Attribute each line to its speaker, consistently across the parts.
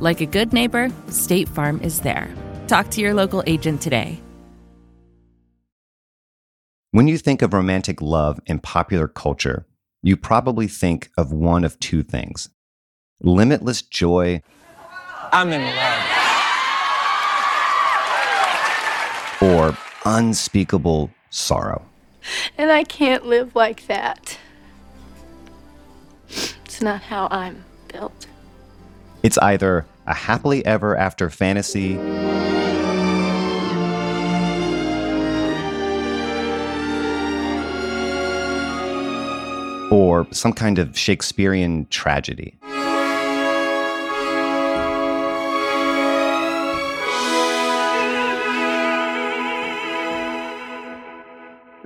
Speaker 1: Like a good neighbor, State Farm is there. Talk to your local agent today.
Speaker 2: When you think of romantic love in popular culture, you probably think of one of two things limitless joy.
Speaker 3: I'm in love.
Speaker 2: Or unspeakable sorrow.
Speaker 4: And I can't live like that. It's not how I'm built.
Speaker 2: It's either a happily ever after fantasy or some kind of Shakespearean tragedy.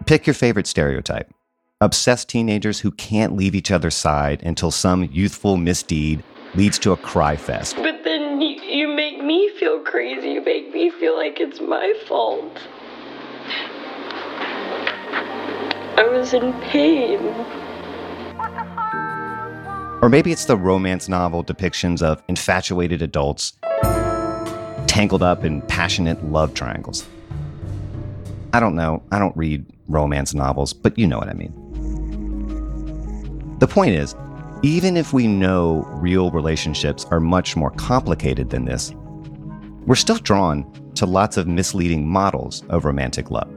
Speaker 2: Pick your favorite stereotype. Obsessed teenagers who can't leave each other's side until some youthful misdeed leads to a cry fest.
Speaker 4: But then you, you make me feel crazy. You make me feel like it's my fault. I was in pain.
Speaker 2: Or maybe it's the romance novel depictions of infatuated adults tangled up in passionate love triangles. I don't know. I don't read romance novels, but you know what I mean. The point is, even if we know real relationships are much more complicated than this, we're still drawn to lots of misleading models of romantic love.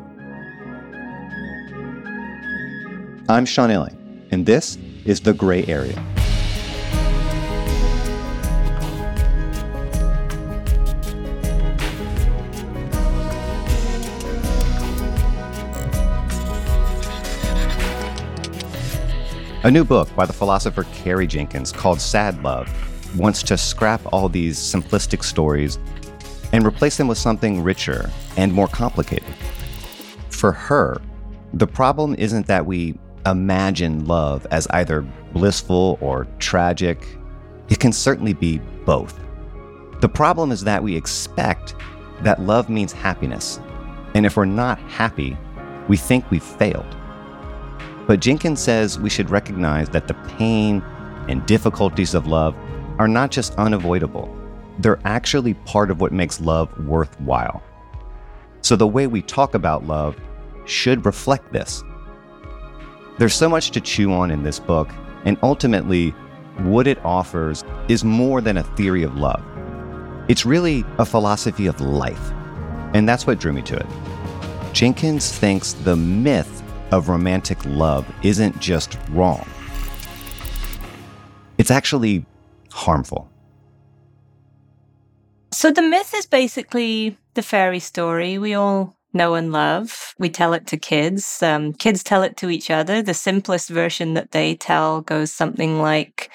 Speaker 2: I'm Sean Illing, and this is The Gray Area. A new book by the philosopher Carrie Jenkins called Sad Love wants to scrap all these simplistic stories and replace them with something richer and more complicated. For her, the problem isn't that we imagine love as either blissful or tragic. It can certainly be both. The problem is that we expect that love means happiness. And if we're not happy, we think we've failed. But Jenkins says we should recognize that the pain and difficulties of love are not just unavoidable, they're actually part of what makes love worthwhile. So the way we talk about love should reflect this. There's so much to chew on in this book, and ultimately, what it offers is more than a theory of love. It's really a philosophy of life, and that's what drew me to it. Jenkins thinks the myth of romantic love isn't just wrong, it's actually harmful.
Speaker 5: So the myth is basically the fairy story we all know and love. We tell it to kids. Um, kids tell it to each other. The simplest version that they tell goes something like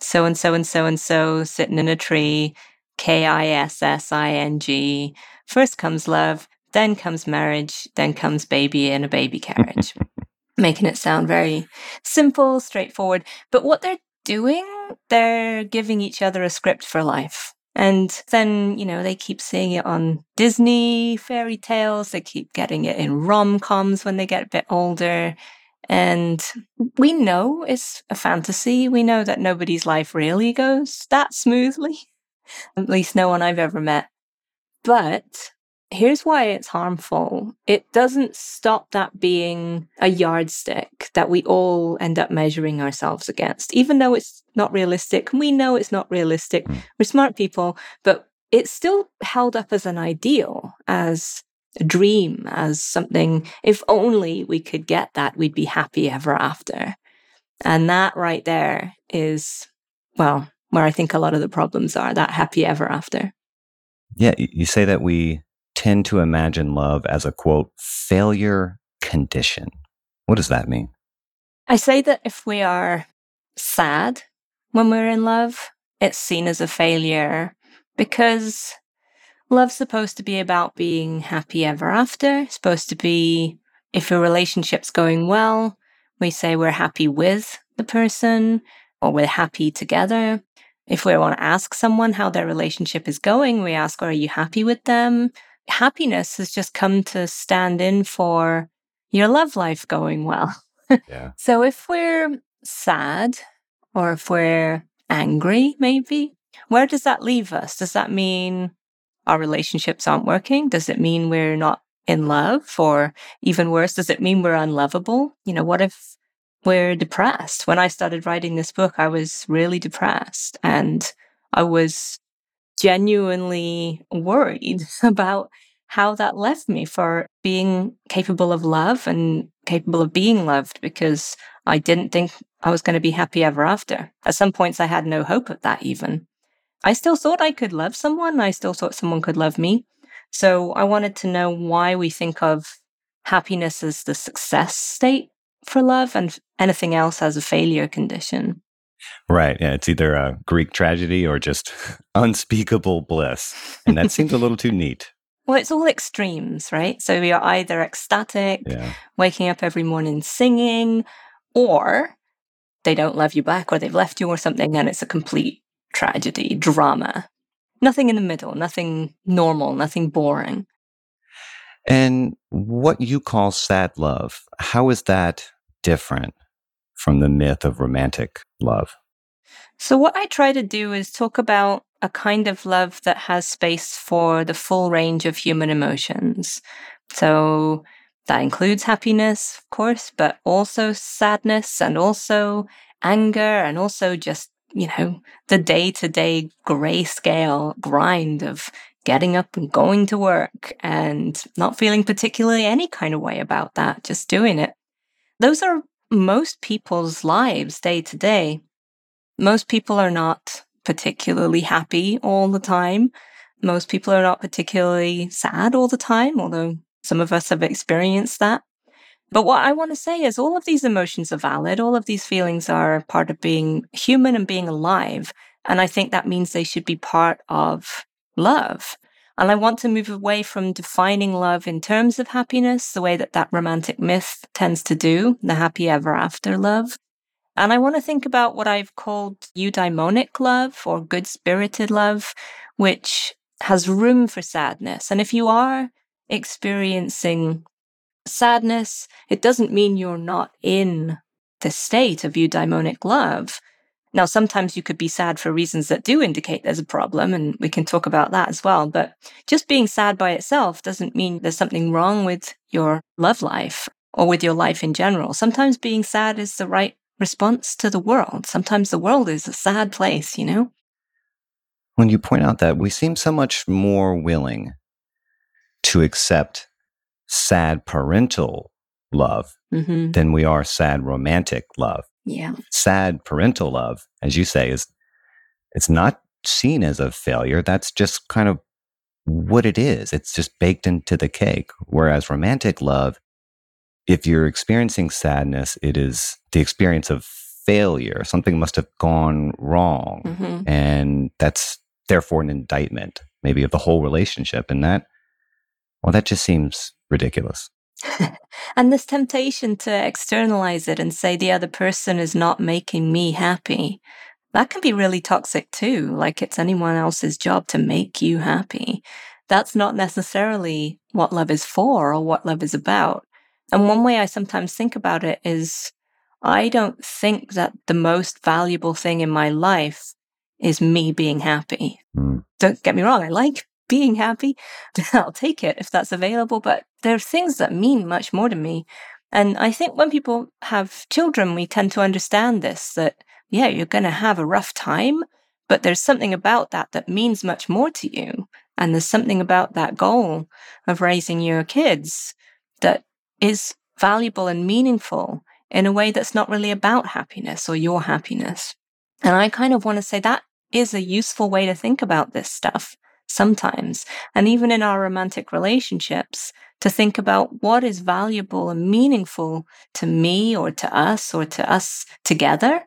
Speaker 5: so and so and so and so sitting in a tree, K I S S I N G. First comes love, then comes marriage, then comes baby in a baby carriage. Making it sound very simple, straightforward. But what they're doing, they're giving each other a script for life. And then, you know, they keep seeing it on Disney fairy tales. They keep getting it in rom coms when they get a bit older. And we know it's a fantasy. We know that nobody's life really goes that smoothly. At least no one I've ever met. But here's why it's harmful it doesn't stop that being a yardstick that we all end up measuring ourselves against, even though it's not realistic. We know it's not realistic. Hmm. We're smart people, but it's still held up as an ideal, as a dream, as something, if only we could get that, we'd be happy ever after. And that right there is, well, where I think a lot of the problems are that happy ever after.
Speaker 2: Yeah, you say that we tend to imagine love as a quote, failure condition. What does that mean?
Speaker 5: I say that if we are sad when we're in love, it's seen as a failure because love's supposed to be about being happy ever after. It's supposed to be if a relationship's going well, we say we're happy with the person or we're happy together. If we want to ask someone how their relationship is going, we ask, Are you happy with them? Happiness has just come to stand in for your love life going well.
Speaker 2: Yeah.
Speaker 5: so if we're sad or if we're angry, maybe, where does that leave us? Does that mean our relationships aren't working? Does it mean we're not in love? Or even worse, does it mean we're unlovable? You know, what if we're depressed? When I started writing this book, I was really depressed and I was genuinely worried about how that left me for being capable of love and capable of being loved because I didn't think I was going to be happy ever after. At some points, I had no hope of that even. I still thought I could love someone. I still thought someone could love me. So I wanted to know why we think of happiness as the success state for love and anything else as a failure condition.
Speaker 2: Right. Yeah. It's either a Greek tragedy or just unspeakable bliss. And that seems a little too neat.
Speaker 5: Well, it's all extremes, right? So we are either ecstatic,
Speaker 2: Yeah.
Speaker 5: waking up every morning singing, or they don't love you back or they've left you or something and it's a complete tragedy, drama. Nothing in the middle, nothing normal, nothing boring.
Speaker 2: And what you call sad love, how is that different from the myth of romantic love?
Speaker 5: So, what I try to do is talk about a kind of love that has space for the full range of human emotions. So, that includes happiness, of course, but also sadness and also anger and also just, you know, the day to day grayscale grind of getting up and going to work and not feeling particularly any kind of way about that, just doing it. Those are most people's lives day to day. Most people are not particularly happy all the time. Most people are not particularly sad all the time, although some of us have experienced that. But what I want to say is all of these emotions are valid. All of these feelings are part of being human and being alive. And I think that means they should be part of love. And I want to move away from defining love in terms of happiness, the way that that romantic myth tends to do, the happy ever after love. And I want to think about what I've called eudaimonic love or good spirited love, which has room for sadness. And if you are experiencing sadness, it doesn't mean you're not in the state of eudaimonic love. Now, sometimes you could be sad for reasons that do indicate there's a problem, and we can talk about that as well. But just being sad by itself doesn't mean there's something wrong with your love life or with your life in general. Sometimes being sad is the right response to the world. Sometimes the world is a sad place, you know?
Speaker 2: When you point out that we seem so much more willing to accept sad parental love
Speaker 5: Mm-hmm.
Speaker 2: than we are sad romantic love.
Speaker 5: Yeah.
Speaker 2: Sad parental love, as you say, is it's not seen as a failure. That's just kind of what it is. It's just baked into the cake. Whereas romantic love, if you're experiencing sadness, it is the experience of failure. Something must have gone wrong.
Speaker 5: Mm-hmm.
Speaker 2: And that's therefore an indictment, maybe of the whole relationship. And that, well, that just seems ridiculous.
Speaker 5: and this temptation to externalize it and say the other person is not making me happy, that can be really toxic too. Like it's anyone else's job to make you happy. That's not necessarily what love is for or what love is about. And one way I sometimes think about it is I don't think that the most valuable thing in my life is me being happy.
Speaker 2: Mm.
Speaker 5: Don't get me wrong, I like being happy. I'll take it if that's available, but there are things that mean much more to me. And I think when people have children, we tend to understand this that, yeah, you're going to have a rough time, but there's something about that that means much more to you. And there's something about that goal of raising your kids that is valuable and meaningful in a way that's not really about happiness or your happiness. And I kind of want to say that is a useful way to think about this stuff sometimes. And even in our romantic relationships, to think about what is valuable and meaningful to me or to us or to us together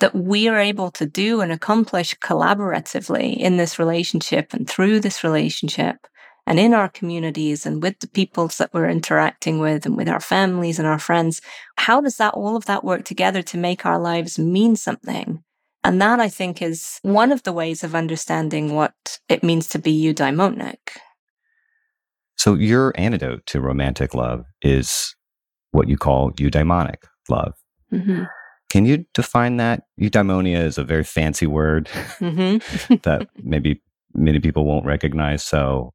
Speaker 5: that we are able to do and accomplish collaboratively in this relationship and through this relationship and in our communities and with the peoples that we're interacting with and with our families and our friends. How does that, all of that work together to make our lives mean something? And that I think is one of the ways of understanding what it means to be eudaimonic.
Speaker 2: So your antidote to romantic love is what you call eudaimonic love.
Speaker 5: Mm-hmm.
Speaker 2: Can you define that? Eudaimonia is a very fancy word
Speaker 5: Mm-hmm.
Speaker 2: that maybe many people won't recognize. So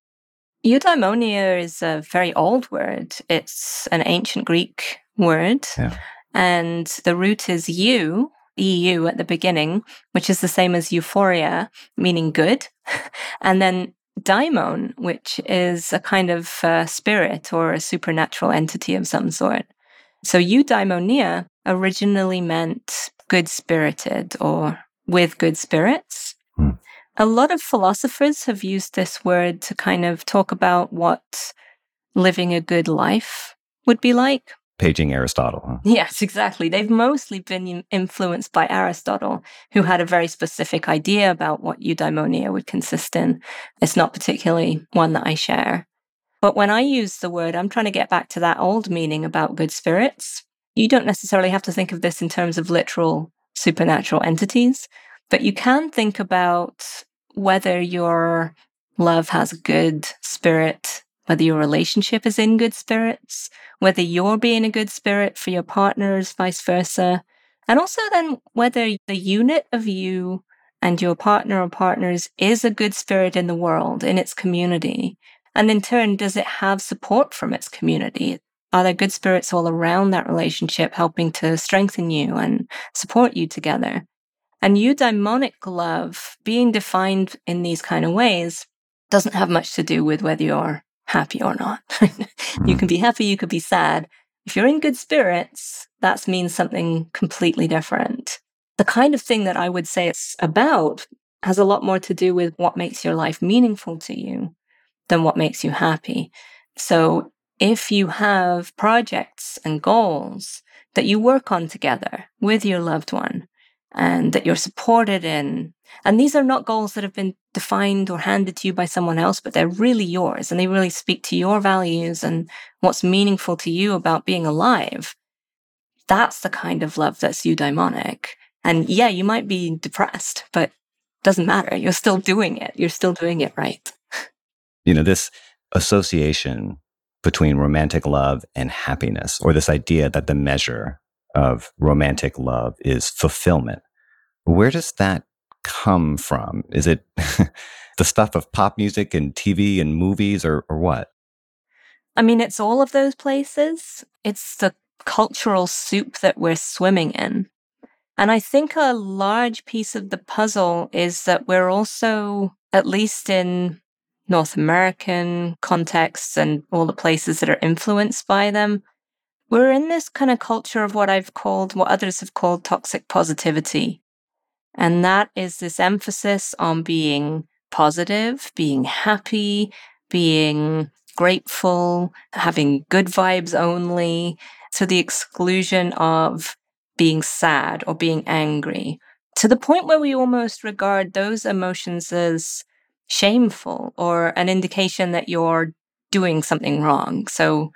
Speaker 5: Eudaimonia is a very old word. It's an ancient Greek word.
Speaker 2: Yeah.
Speaker 5: And the root is eu, EU at the beginning, which is the same as euphoria, meaning good. and then daimon, which is a kind of uh, spirit or a supernatural entity of some sort. So eudaimonia originally meant good spirited or with good spirits.
Speaker 2: Hmm.
Speaker 5: A lot of philosophers have used this word to kind of talk about what living a good life would be like.
Speaker 2: Paging Aristotle. Huh?
Speaker 5: Yes, exactly. They've mostly been influenced by Aristotle, who had a very specific idea about what eudaimonia would consist in. It's not particularly one that I share. But when I use the word, I'm trying to get back to that old meaning about good spirits. You don't necessarily have to think of this in terms of literal supernatural entities, but you can think about whether your love has good spirit, whether your relationship is in good spirits, whether you're being a good spirit for your partners, vice versa. And also then whether the unit of you and your partner or partners is a good spirit in the world, in its community. And in turn, does it have support from its community? Are there good spirits all around that relationship helping to strengthen you and support you together? And eudaimonic love, being defined in these kind of ways, doesn't have much to do with whether you're happy or not. you hmm. can be happy, you could be sad. If you're in good spirits, that means something completely different. The kind of thing that I would say it's about has a lot more to do with what makes your life meaningful to you than what makes you happy. So if you have projects and goals that you work on together with your loved one and that you're supported in, and these are not goals that have been defined or handed to you by someone else, but they're really yours and they really speak to your values and what's meaningful to you about being alive. That's the kind of love that's eudaimonic. And yeah, you might be depressed, but doesn't matter. You're still doing it. You're still doing it right.
Speaker 2: You know, this association between romantic love and happiness, or this idea that the measure of romantic love is fulfillment. Where does that come from? Is it the stuff of pop music and TV and movies, or, or what?
Speaker 5: I mean, it's all of those places. It's the cultural soup that we're swimming in. And I think a large piece of the puzzle is that we're also, at least in North American contexts and all the places that are influenced by them, we're in this kind of culture of what I've called, what others have called toxic positivity. And that is this emphasis on being positive, being happy, being grateful, having good vibes only, to the exclusion of being sad or being angry, to the point where we almost regard those emotions as shameful or an indication that you're doing something wrong. So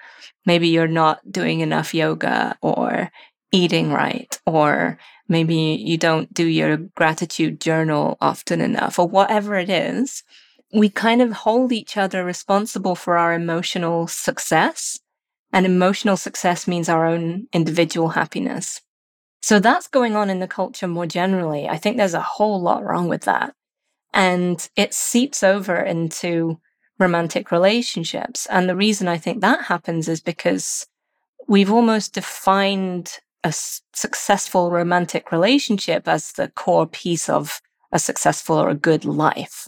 Speaker 5: maybe you're not doing enough yoga or eating right, or maybe you don't do your gratitude journal often enough, or whatever it is. We kind of hold each other responsible for our emotional success. And emotional success means our own individual happiness. So that's going on in the culture more generally. I think there's a whole lot wrong with that. And it seeps over into romantic relationships. And the reason I think that happens is because we've almost defined a successful romantic relationship as the core piece of a successful or a good life.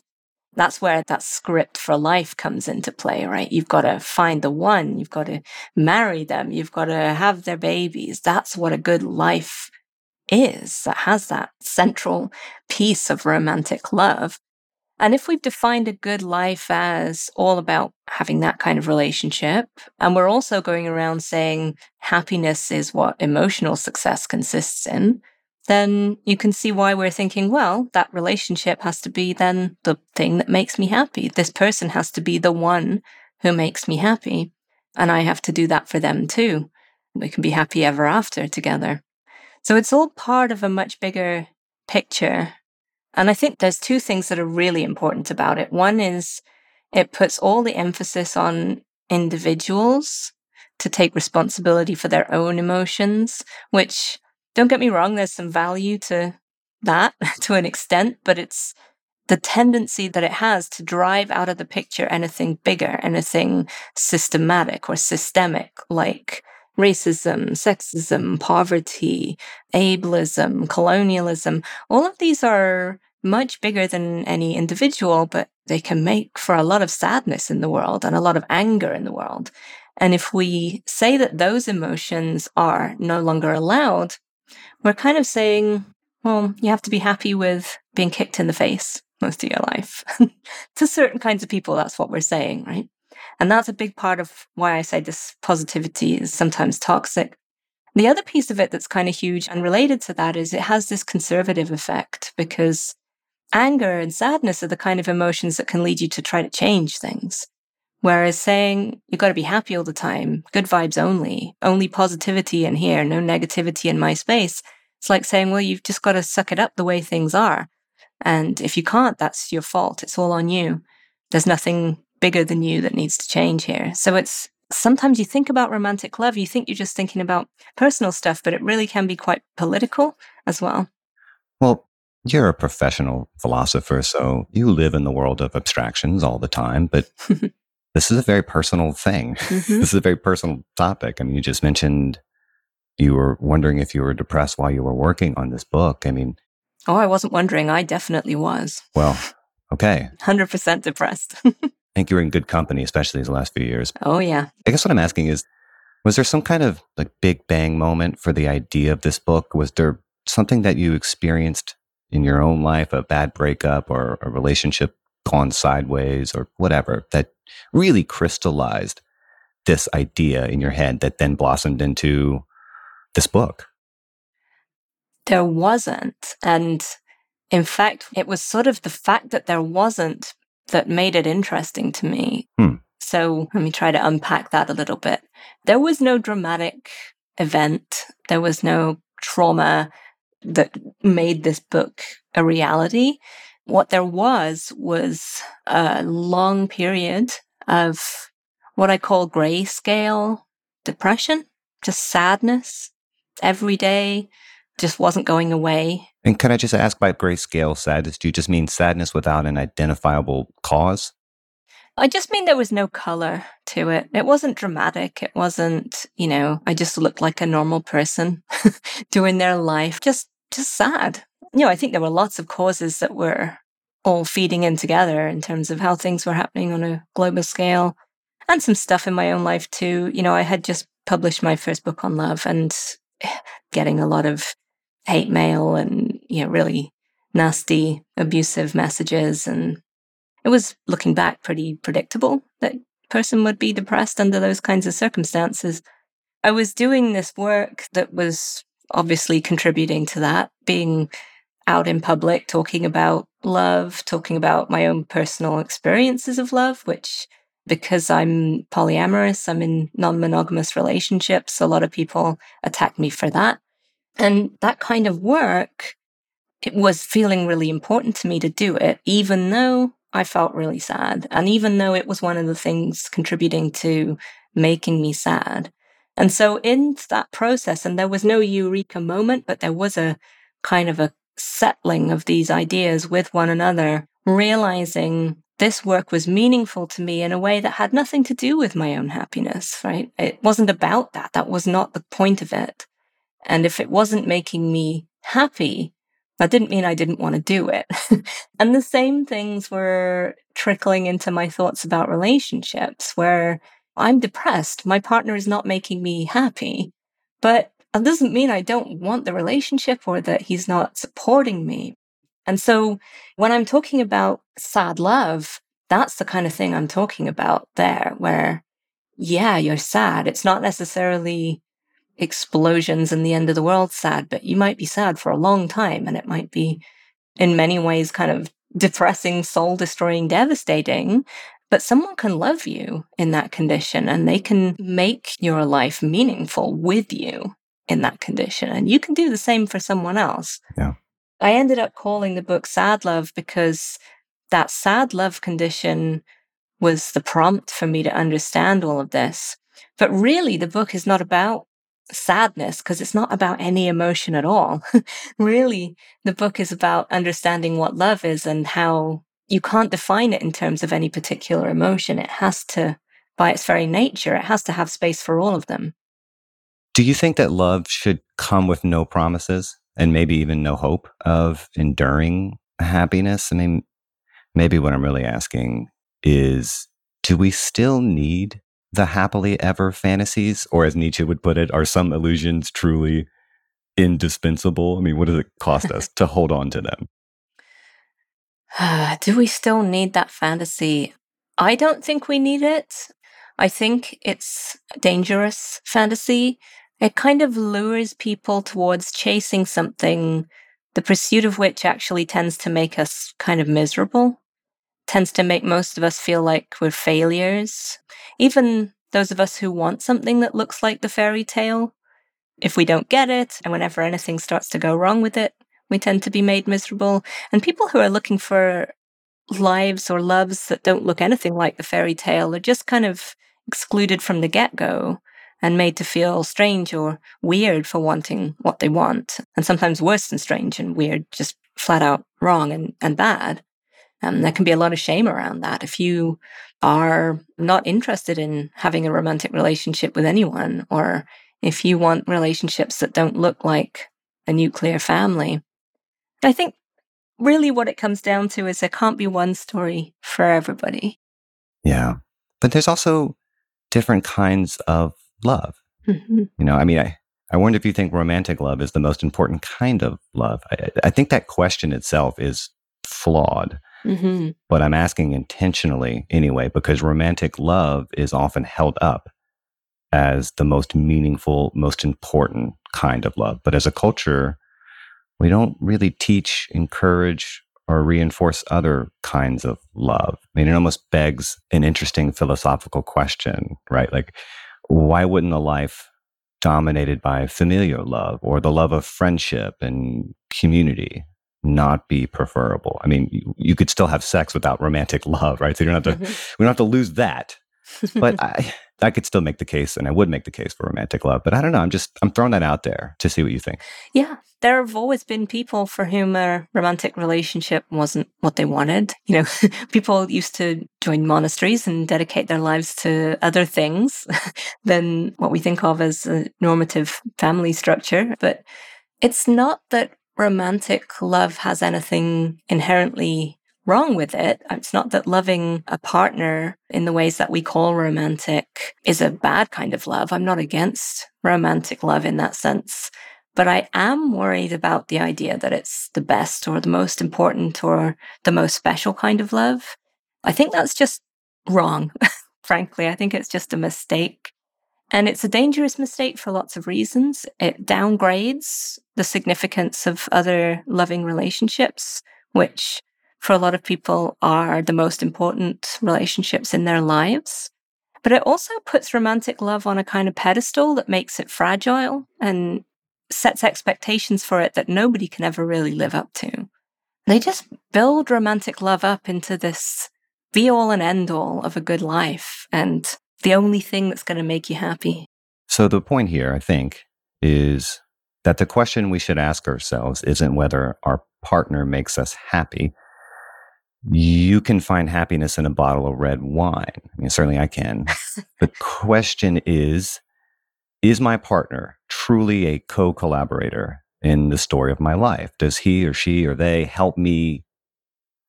Speaker 5: That's where that script for life comes into play, right? You've got to find the one, you've got to marry them, you've got to have their babies. That's what a good life is, that has that central piece of romantic love. And if we've defined a good life as all about having that kind of relationship, and we're also going around saying happiness is what emotional success consists in, then you can see why we're thinking, well, that relationship has to be then the thing that makes me happy. This person has to be the one who makes me happy. And I have to do that for them too. We can be happy ever after together. So it's all part of a much bigger picture and I think there's two things that are really important about it. One is it puts all the emphasis on individuals to take responsibility for their own emotions, which don't get me wrong, there's some value to that to an extent, but it's the tendency that it has to drive out of the picture anything bigger, anything systematic or systemic, like racism, sexism, poverty, ableism, colonialism. All of these are much bigger than any individual, but they can make for a lot of sadness in the world and a lot of anger in the world. And if we say that those emotions are no longer allowed, we're kind of saying, well, you have to be happy with being kicked in the face most of your life. to certain kinds of people, that's what we're saying, right? And that's a big part of why I say this positivity is sometimes toxic. The other piece of it that's kind of huge and related to that is it has this conservative effect because anger and sadness are the kind of emotions that can lead you to try to change things. Whereas saying you've got to be happy all the time, good vibes only, only positivity in here, no negativity in my space. It's like saying, well, you've just got to suck it up the way things are. And if you can't, that's your fault. It's all on you. There's nothing bigger than you that needs to change here. So it's sometimes you think about romantic love, you think you're just thinking about personal stuff, but it really can be quite political as well.
Speaker 2: Well, you're a professional philosopher, so you live in the world of abstractions all the time, but this is a very personal thing. Mm-hmm. This is a very personal topic. I mean, you just mentioned you were wondering if you were depressed while you were working on this book. I mean,
Speaker 5: oh, I wasn't wondering. I definitely was.
Speaker 2: Well, okay.
Speaker 5: 100% depressed.
Speaker 2: I think you were in good company, especially these last few years.
Speaker 5: Oh, yeah.
Speaker 2: I guess what I'm asking is was there some kind of like big bang moment for the idea of this book? Was there something that you experienced in your own life, a bad breakup or a relationship gone sideways or whatever that really crystallized this idea in your head that then blossomed into this book?
Speaker 5: There wasn't. And in fact, it was sort of the fact that there wasn't that made it interesting to me. Hmm. So let me try to unpack that a little bit. There was no dramatic event, there was no trauma that made this book a reality. What there was was a long period of what I call grayscale depression, just sadness every day, just wasn't going away.
Speaker 2: And can I just ask by grayscale sadness, do you just mean sadness without an identifiable cause?
Speaker 5: I just mean there was no color to it. It wasn't dramatic. It wasn't, you know, I just looked like a normal person doing their life. Just just sad. You know, I think there were lots of causes that were all feeding in together in terms of how things were happening on a global scale and some stuff in my own life too. You know, I had just published my first book on love and getting a lot of hate mail and, you know, really nasty, abusive messages. And it was looking back pretty predictable that person would be depressed under those kinds of circumstances. I was doing this work that was obviously contributing to that, being out in public, talking about love, talking about my own personal experiences of love, which because I'm polyamorous, I'm in non monogamous relationships. A lot of people attack me for that. And that kind of work, it was feeling really important to me to do it, even though I felt really sad. And even though it was one of the things contributing to making me sad. And so in that process, and there was no eureka moment, but there was a kind of a settling of these ideas with one another, realizing this work was meaningful to me in a way that had nothing to do with my own happiness, right? It wasn't about that. That was not the point of it. And if it wasn't making me happy, that didn't mean I didn't want to do it. and the same things were trickling into my thoughts about relationships where I'm depressed. My partner is not making me happy, but that doesn't mean I don't want the relationship or that he's not supporting me. And so when I'm talking about sad love, that's the kind of thing I'm talking about there, where, yeah, you're sad. It's not necessarily explosions and the end of the world sad, but you might be sad for a long time. And it might be in many ways kind of depressing, soul destroying, devastating. But someone can love you in that condition and they can make your life meaningful with you in that condition. And you can do the same for someone else.
Speaker 2: Yeah.
Speaker 5: I ended up calling the book Sad Love because that sad love condition was the prompt for me to understand all of this. But really, the book is not about sadness because it's not about any emotion at all. really, the book is about understanding what love is and how you can't define it in terms of any particular emotion. It has to, by its very nature, it has to have space for all of them.
Speaker 2: Do you think that love should come with no promises and maybe even no hope of enduring happiness? I mean, maybe what I'm really asking is do we still need the happily ever fantasies? Or as Nietzsche would put it, are some illusions truly indispensable? I mean, what does it cost us to hold on to them?
Speaker 5: do we still need that fantasy? I don't think we need it. I think it's dangerous fantasy it kind of lures people towards chasing something, the pursuit of which actually tends to make us kind of miserable, tends to make most of us feel like we're failures. Even those of us who want something that looks like the fairy tale, if we don't get it, and whenever anything starts to go wrong with it, we tend to be made miserable. And people who are looking for lives or loves that don't look anything like the fairy tale are just kind of excluded from the get go and made to feel strange or weird for wanting what they want. And sometimes worse than strange and weird, just flat out wrong and, and bad. Um, there can be a lot of shame around that. If you are not interested in having a romantic relationship with anyone, or if you want relationships that don't look like a nuclear family, I think really what it comes down to is there can't be one story for everybody.
Speaker 2: Yeah. But there's also different kinds of love. Mm-hmm. You know, I mean, I, I wonder if you think romantic love is the most important kind of love. I, I think that question itself is flawed. Mm-hmm. But I'm asking intentionally anyway, because romantic love is often held up as the most meaningful, most important kind of love. But as a culture, we don't really teach, encourage, or reinforce other kinds of love. I mean, it almost begs an interesting philosophical question, right? Like, why wouldn't a life dominated by familial love or the love of friendship and community not be preferable? I mean, you, you could still have sex without romantic love, right? So you don't have to, mm-hmm. we don't have to lose that. But I, I could still make the case, and I would make the case for romantic love. But I don't know. I'm just I'm throwing that out there to see what you think.
Speaker 5: Yeah, there have always been people for whom a romantic relationship wasn't what they wanted. You know, people used to join monasteries and dedicate their lives to other things than what we think of as a normative family structure. But it's not that romantic love has anything inherently wrong with it. It's not that loving a partner in the ways that we call romantic is a bad kind of love. I'm not against romantic love in that sense. But I am worried about the idea that it's the best or the most important or the most special kind of love. I think that's just wrong, frankly. I think it's just a mistake. And it's a dangerous mistake for lots of reasons. It downgrades the significance of other loving relationships, which for a lot of people are the most important relationships in their lives. But it also puts romantic love on a kind of pedestal that makes it fragile and sets expectations for it that nobody can ever really live up to. They just build romantic love up into this be all and end all of a good life and the only thing that's going to make you happy.
Speaker 2: So the point here, I think, is that the question we should ask ourselves isn't whether our partner makes us happy. You can find happiness in a bottle of red wine. I mean, certainly I can. the question is Is my partner truly a co collaborator in the story of my life? Does he or she or they help me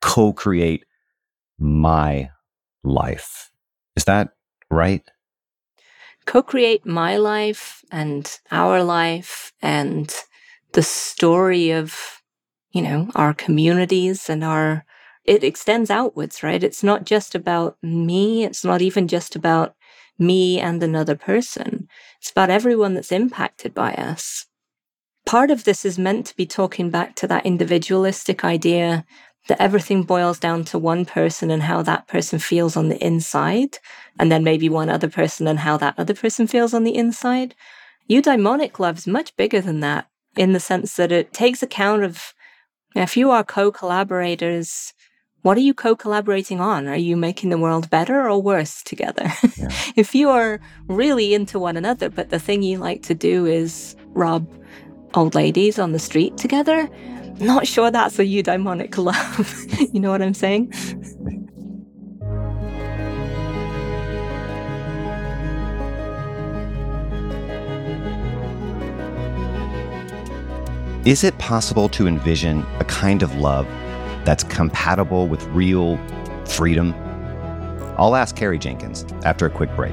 Speaker 2: co create my life? Is that right?
Speaker 5: co create my life and our life and the story of, you know, our communities and our, it extends outwards, right? It's not just about me. It's not even just about me and another person. It's about everyone that's impacted by us. Part of this is meant to be talking back to that individualistic idea that everything boils down to one person and how that person feels on the inside, and then maybe one other person and how that other person feels on the inside. Eudaimonic love is much bigger than that in the sense that it takes account of if you are co collaborators, what are you co collaborating on? Are you making the world better or worse together? Yeah. if you are really into one another, but the thing you like to do is rob old ladies on the street together, not sure that's a eudaimonic love. you know what I'm saying?
Speaker 2: Is it possible to envision a kind of love that's compatible with real freedom? I'll ask Carrie Jenkins after a quick break.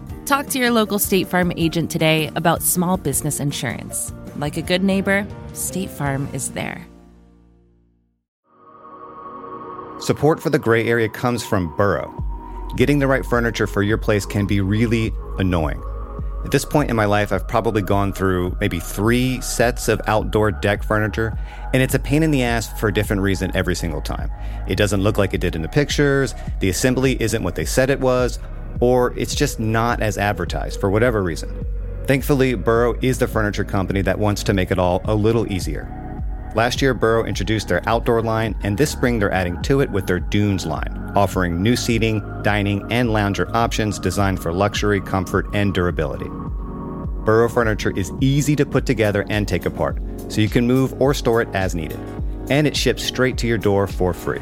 Speaker 1: Talk to your local State Farm agent today about small business insurance. Like a good neighbor, State Farm is there.
Speaker 2: Support for the gray area comes from Burrow. Getting the right furniture for your place can be really annoying. At this point in my life, I've probably gone through maybe three sets of outdoor deck furniture, and it's a pain in the ass for a different reason every single time. It doesn't look like it did in the pictures, the assembly isn't what they said it was, or it's just not as advertised for whatever reason. Thankfully, Burrow is the furniture company that wants to make it all a little easier. Last year, Burrow introduced their outdoor line, and this spring they're adding to it with their Dunes line, offering new seating, dining, and lounger options designed for luxury, comfort, and durability. Burrow furniture is easy to put together and take apart, so you can move or store it as needed. And it ships straight to your door for free.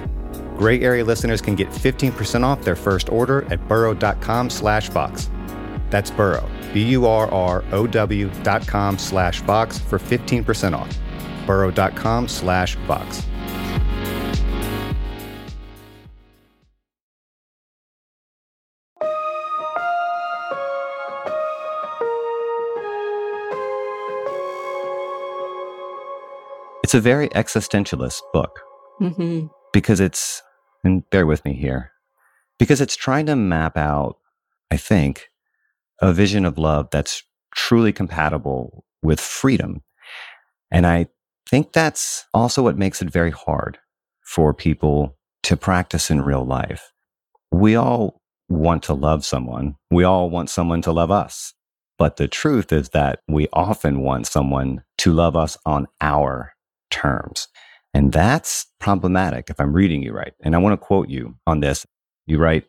Speaker 2: Gray Area listeners can get 15% off their first order at burrow.com slash Vox. That's Burrow, B-U-R-R-O-W dot com slash Vox for 15% off. burrow.com slash Vox. It's a very existentialist book mm-hmm. because it's and bear with me here, because it's trying to map out, I think, a vision of love that's truly compatible with freedom. And I think that's also what makes it very hard for people to practice in real life. We all want to love someone. We all want someone to love us. But the truth is that we often want someone to love us on our terms. And that's problematic if I'm reading you right. And I want to quote you on this. You write,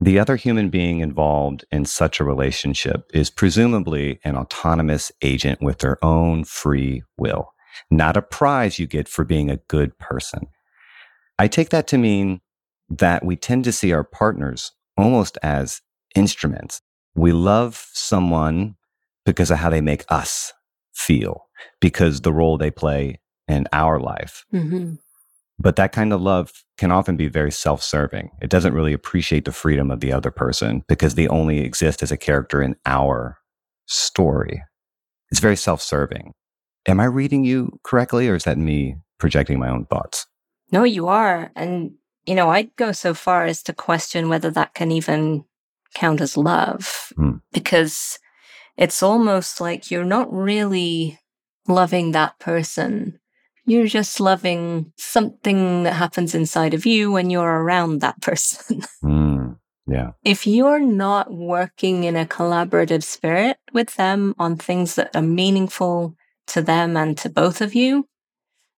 Speaker 2: the other human being involved in such a relationship is presumably an autonomous agent with their own free will, not a prize you get for being a good person. I take that to mean that we tend to see our partners almost as instruments. We love someone because of how they make us feel, because the role they play in our life. Mm-hmm. But that kind of love can often be very self serving. It doesn't really appreciate the freedom of the other person because they only exist as a character in our story. It's very self serving. Am I reading you correctly or is that me projecting my own thoughts?
Speaker 5: No, you are. And, you know, I'd go so far as to question whether that can even count as love
Speaker 2: Hmm.
Speaker 5: because it's almost like you're not really loving that person. You're just loving something that happens inside of you when you're around that person.
Speaker 2: Mm, yeah.
Speaker 5: if you're not working in a collaborative spirit with them on things that are meaningful to them and to both of you,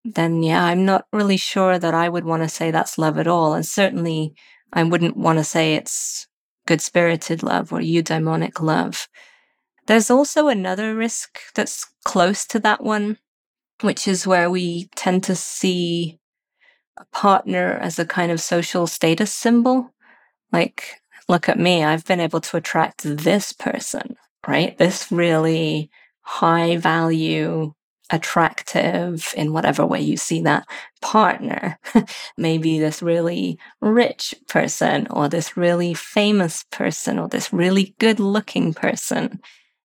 Speaker 5: then yeah, I'm not really sure that I would want to say that's love at all. And certainly I wouldn't want to say it's good spirited love or eudaimonic love. There's also another risk that's close to that one, which is where we tend to see a partner as a kind of social status symbol. Like, look at me, I've been able to attract this person, right? This really high value, attractive, in whatever way you see that partner. Maybe this really rich person, or this really famous person, or this really good looking person.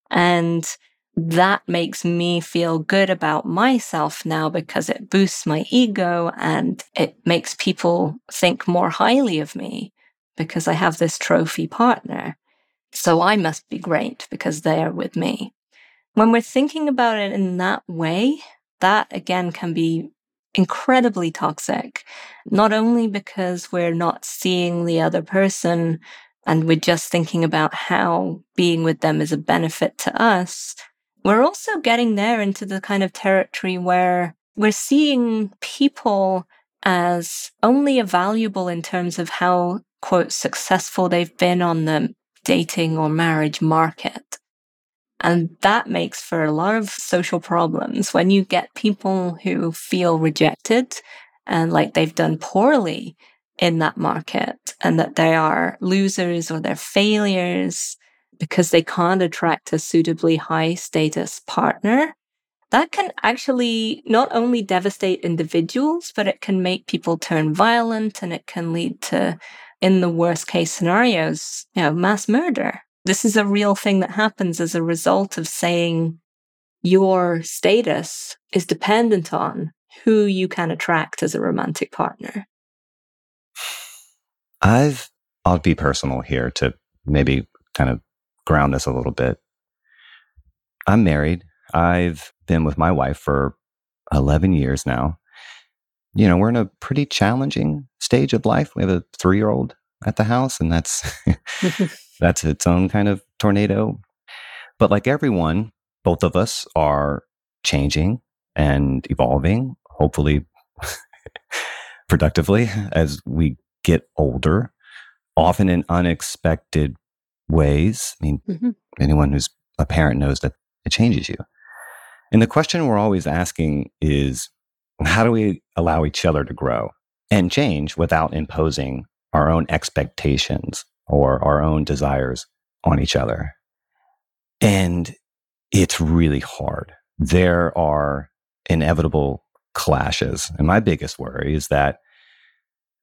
Speaker 5: And that makes me feel good about myself now because it boosts my ego and it makes people think more highly of me because I have this trophy partner. So I must be great because they are with me. When we're thinking about it in that way, that again can be incredibly toxic, not only because we're not seeing the other person and we're just thinking about how being with them is a benefit to us, we're also getting there into the kind of territory where we're seeing people as only valuable in terms of how, quote, successful they've been on the dating or marriage market. And that makes for a lot of social problems when you get people who feel rejected and like they've done poorly in that market and that they are losers or they're failures because they can't attract a suitably high status partner. That can actually not only devastate individuals, but it can make people turn violent and it can lead to, in the worst case scenarios, you know, mass murder. This is a real thing that happens as a result of saying your status is dependent on who you can attract as a romantic partner.
Speaker 2: I've, I'll be personal here to maybe kind of ground this a little bit. I'm married. I've been with my wife for 11 years now. You know, we're in a pretty challenging stage of life. We have a three year old at the house, and that's that's its own kind of tornado. But like everyone, both of us are changing and evolving, hopefully productively as we get older, often in unexpected ways. I mean,
Speaker 5: Mm-hmm.
Speaker 2: anyone who's a parent knows that it changes you. And the question we're always asking is how do we allow each other to grow and change without imposing our own expectations or our own desires on each other? And it's really hard. There are inevitable clashes. And my biggest worry is that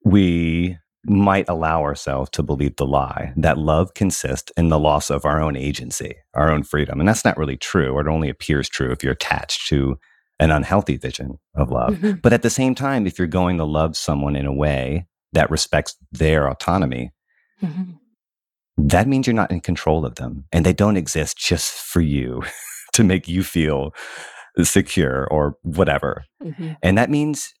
Speaker 2: we might allow ourselves to believe the lie that love consists in the loss of our own agency, our own freedom. And that's not really true, or it only appears true if you're attached to an unhealthy vision of love.
Speaker 5: Mhm.
Speaker 2: But at the same time, if you're going to love someone in a way that respects their autonomy,
Speaker 5: Mhm.
Speaker 2: that means you're not in control of them and they don't exist just for you to make you feel secure or whatever.
Speaker 5: Mhm.
Speaker 2: And that means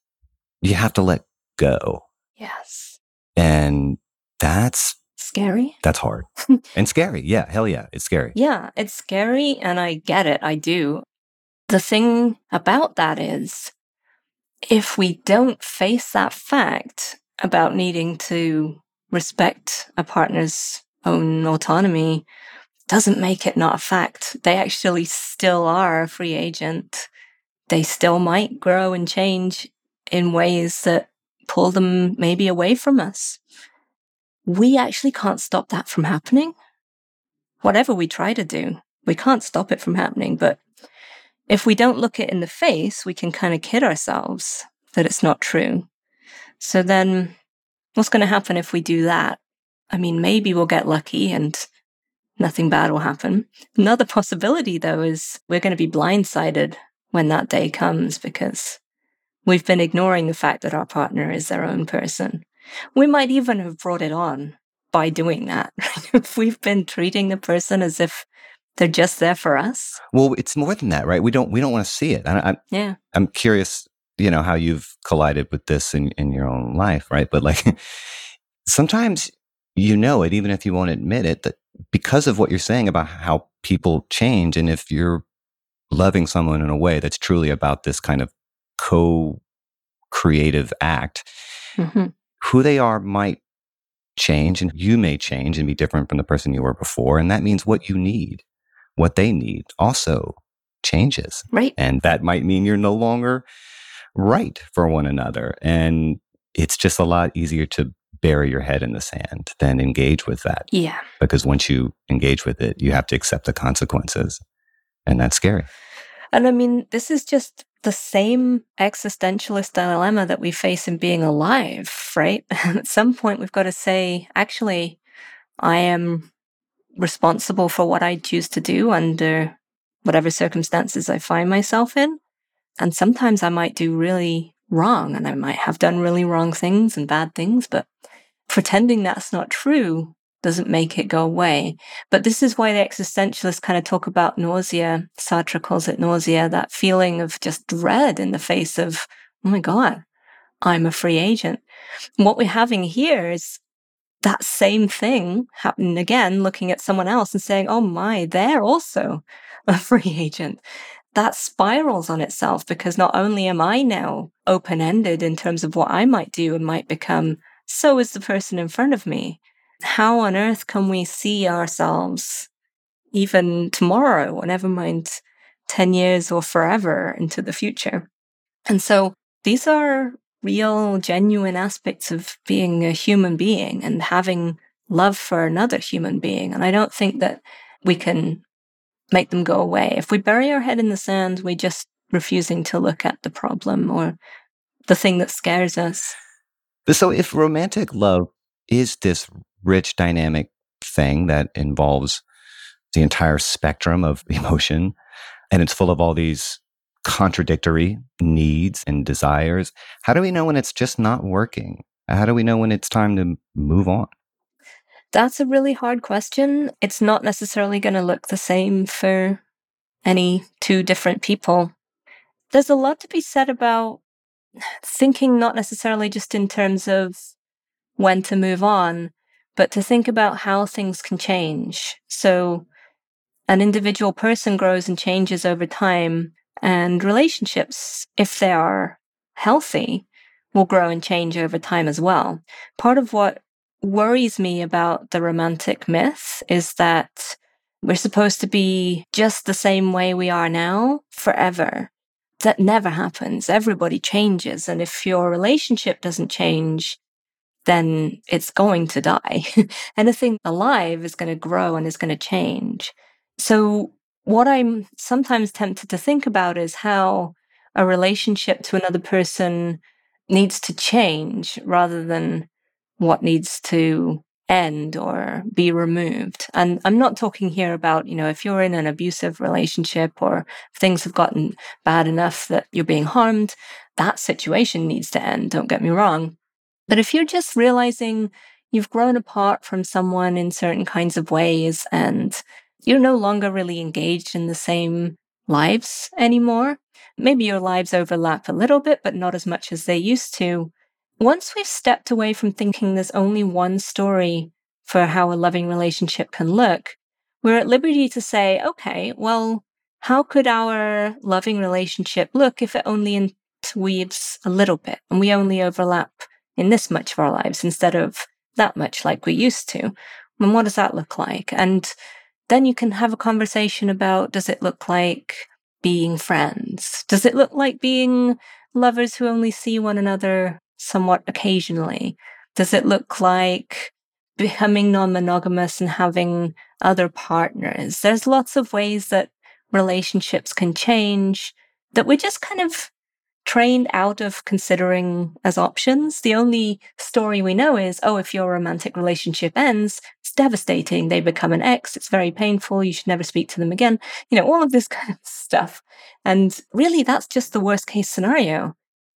Speaker 2: you have to let go.
Speaker 5: Yes.
Speaker 2: And that's
Speaker 5: Scary.
Speaker 2: that's hard and scary. Yeah, hell yeah, it's scary.
Speaker 5: Yeah, it's scary and I get it. I do. The thing about that is, if we don't face that fact about needing to respect a partner's own autonomy, doesn't make it not a fact. They actually still are a free agent. They still might grow and change in ways that pull them maybe away from us. We actually can't stop that from happening whatever we try to do, we can't stop it from happening. But if we don't look it in the face, we can kind of kid ourselves that it's not true. So then what's going to happen if we do that? I mean, maybe we'll get lucky and nothing bad will happen. Another possibility, though, is we're going to be blindsided when that day comes because we've been ignoring the fact that our partner is their own person. We might even have brought it on by doing that. if we've been treating the person as if they're just there for us.
Speaker 2: Well, it's more than that, right? We don't we don't want to see it. I, I,
Speaker 5: yeah.
Speaker 2: I'm curious, you know, how you've collided with this in in your own life, right? But like sometimes you know it, even if you won't admit it, that because of what you're saying about how people change, and if you're loving someone in a way that's truly about this kind of co creative act, mm-hmm. who they are might change and you may change and be different from the person you were before. And that means what you need, what they need also changes.
Speaker 5: Right.
Speaker 2: And that might mean you're no longer right for one another. And it's just a lot easier to bury your head in the sand than engage with that.
Speaker 5: Yeah.
Speaker 2: Because once you engage with it, you have to accept the consequences. And that's scary.
Speaker 5: And I mean, this is just the same existentialist dilemma that we face in being alive, right? At some point, we've got to say, actually, I am responsible for what I choose to do under whatever circumstances I find myself in. And sometimes I might do really wrong and I might have done really wrong things and bad things, but pretending that's not true doesn't make it go away. But this is why the existentialists kind of talk about nausea. Sartre calls it nausea, that feeling of just dread in the face of, oh my God, I'm a free agent. What we're having here is that same thing happening again, looking at someone else and saying, oh my, they're also a free agent. That spirals on itself because not only am I now open ended in terms of what I might do and might become, so is the person in front of me how on earth can we see ourselves even tomorrow, or never mind 10 years or forever into the future? And so these are real, genuine aspects of being a human being and having love for another human being. And I don't think that we can make them go away. If we bury our head in the sand, we're just refusing to look at the problem or the thing that scares us.
Speaker 2: So, if romantic love is this rich, dynamic thing that involves the entire spectrum of emotion. And it's full of all these contradictory needs and desires. How do we know when it's just not working? How do we know when it's time to move on?
Speaker 5: That's a really hard question. It's not necessarily going to look the same for any two different people. There's a lot to be said about thinking not necessarily just in terms of when to move on, but to think about how things can change. So an individual person grows and changes over time, and relationships, if they are healthy, will grow and change over time as well. Part of what worries me about the romantic myth is that we're supposed to be just the same way we are now forever. That never happens. Everybody changes. And if your relationship doesn't change, then it's going to die. Anything alive is going to grow and is going to change. So, what I'm sometimes tempted to think about is how a relationship to another person needs to change rather than what needs to end or be removed. And I'm not talking here about, you know, if you're in an abusive relationship or things have gotten bad enough that you're being harmed, that situation needs to end. Don't get me wrong. But if you're just realizing you've grown apart from someone in certain kinds of ways and you're no longer really engaged in the same lives anymore, maybe your lives overlap a little bit, but not as much as they used to. Once we've stepped away from thinking there's only one story for how a loving relationship can look, we're at liberty to say, okay, well, how could our loving relationship look if it only interweaves a little bit and we only overlap in this much of our lives instead of that much like we used to. And what does that look like? And then you can have a conversation about does it look like being friends? Does it look like being lovers who only see one another somewhat occasionally? Does it look like becoming non monogamous and having other partners? There's lots of ways that relationships can change that we're just kind of trained out of considering as options. The only story we know is, oh, if your romantic relationship ends, it's devastating. They become an ex. It's very painful. You should never speak to them again. You know, all of this kind of stuff. And really, that's just the worst case scenario.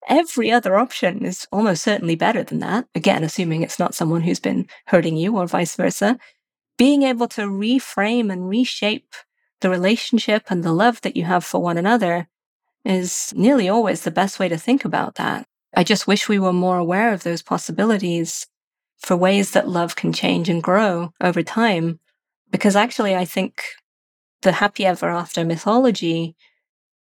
Speaker 5: every other option is almost certainly better than that. Again, assuming it's not someone who's been hurting you or vice versa. Being able to reframe and reshape the relationship and the love that you have for one another is nearly always the best way to think about that. I just wish we were more aware of those possibilities for ways that love can change and grow over time. Because actually, I think the happy ever after mythology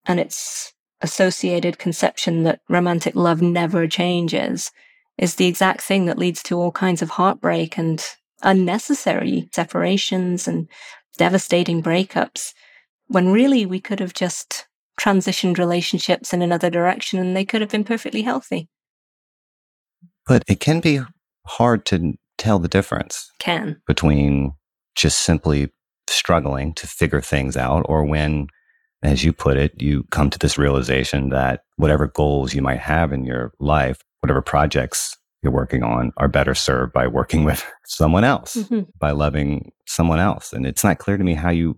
Speaker 5: and its associated conception that romantic love never changes is the exact thing that leads to all kinds of heartbreak and unnecessary separations and devastating breakups when really we could have just transitioned relationships in another direction and they could have been perfectly healthy.
Speaker 2: But it can be hard to tell the difference.
Speaker 5: Can.
Speaker 2: Between just simply struggling to figure things out or when, as you put it, you come to this realization that whatever goals you might have in your life, whatever projects you're working on are better served by working with someone else, mm-hmm. by loving someone else. And it's not clear to me how you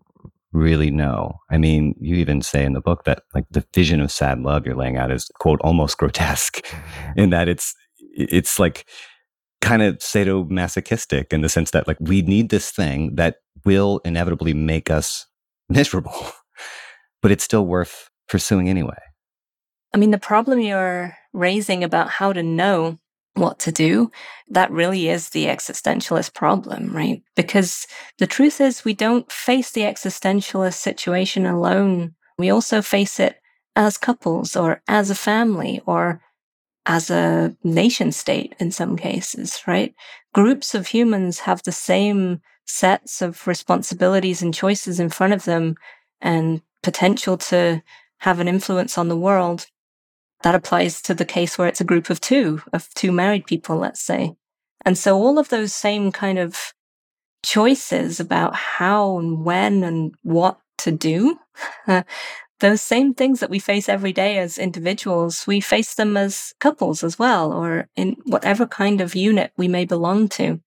Speaker 2: really know. I mean, you even say in the book that like the vision of sad love you're laying out is quote almost grotesque in that it's it's like kind of sadomasochistic in the sense that like we need this thing that will inevitably make us miserable, but it's still worth pursuing anyway.
Speaker 5: I mean, the problem you're raising about how to know what to do, that really is the existentialist problem, right? Because the truth is, we don't face the existentialist situation alone. We also face it as couples or as a family or as a nation state in some cases, right? Groups of humans have the same sets of responsibilities and choices in front of them and potential to have an influence on the world that applies to the case where it's a group of two, of two married people, let's say. And so all of those same kind of choices about how and when and what to do, those same things that we face every day as individuals, we face them as couples as well, or in whatever kind of unit we may belong to.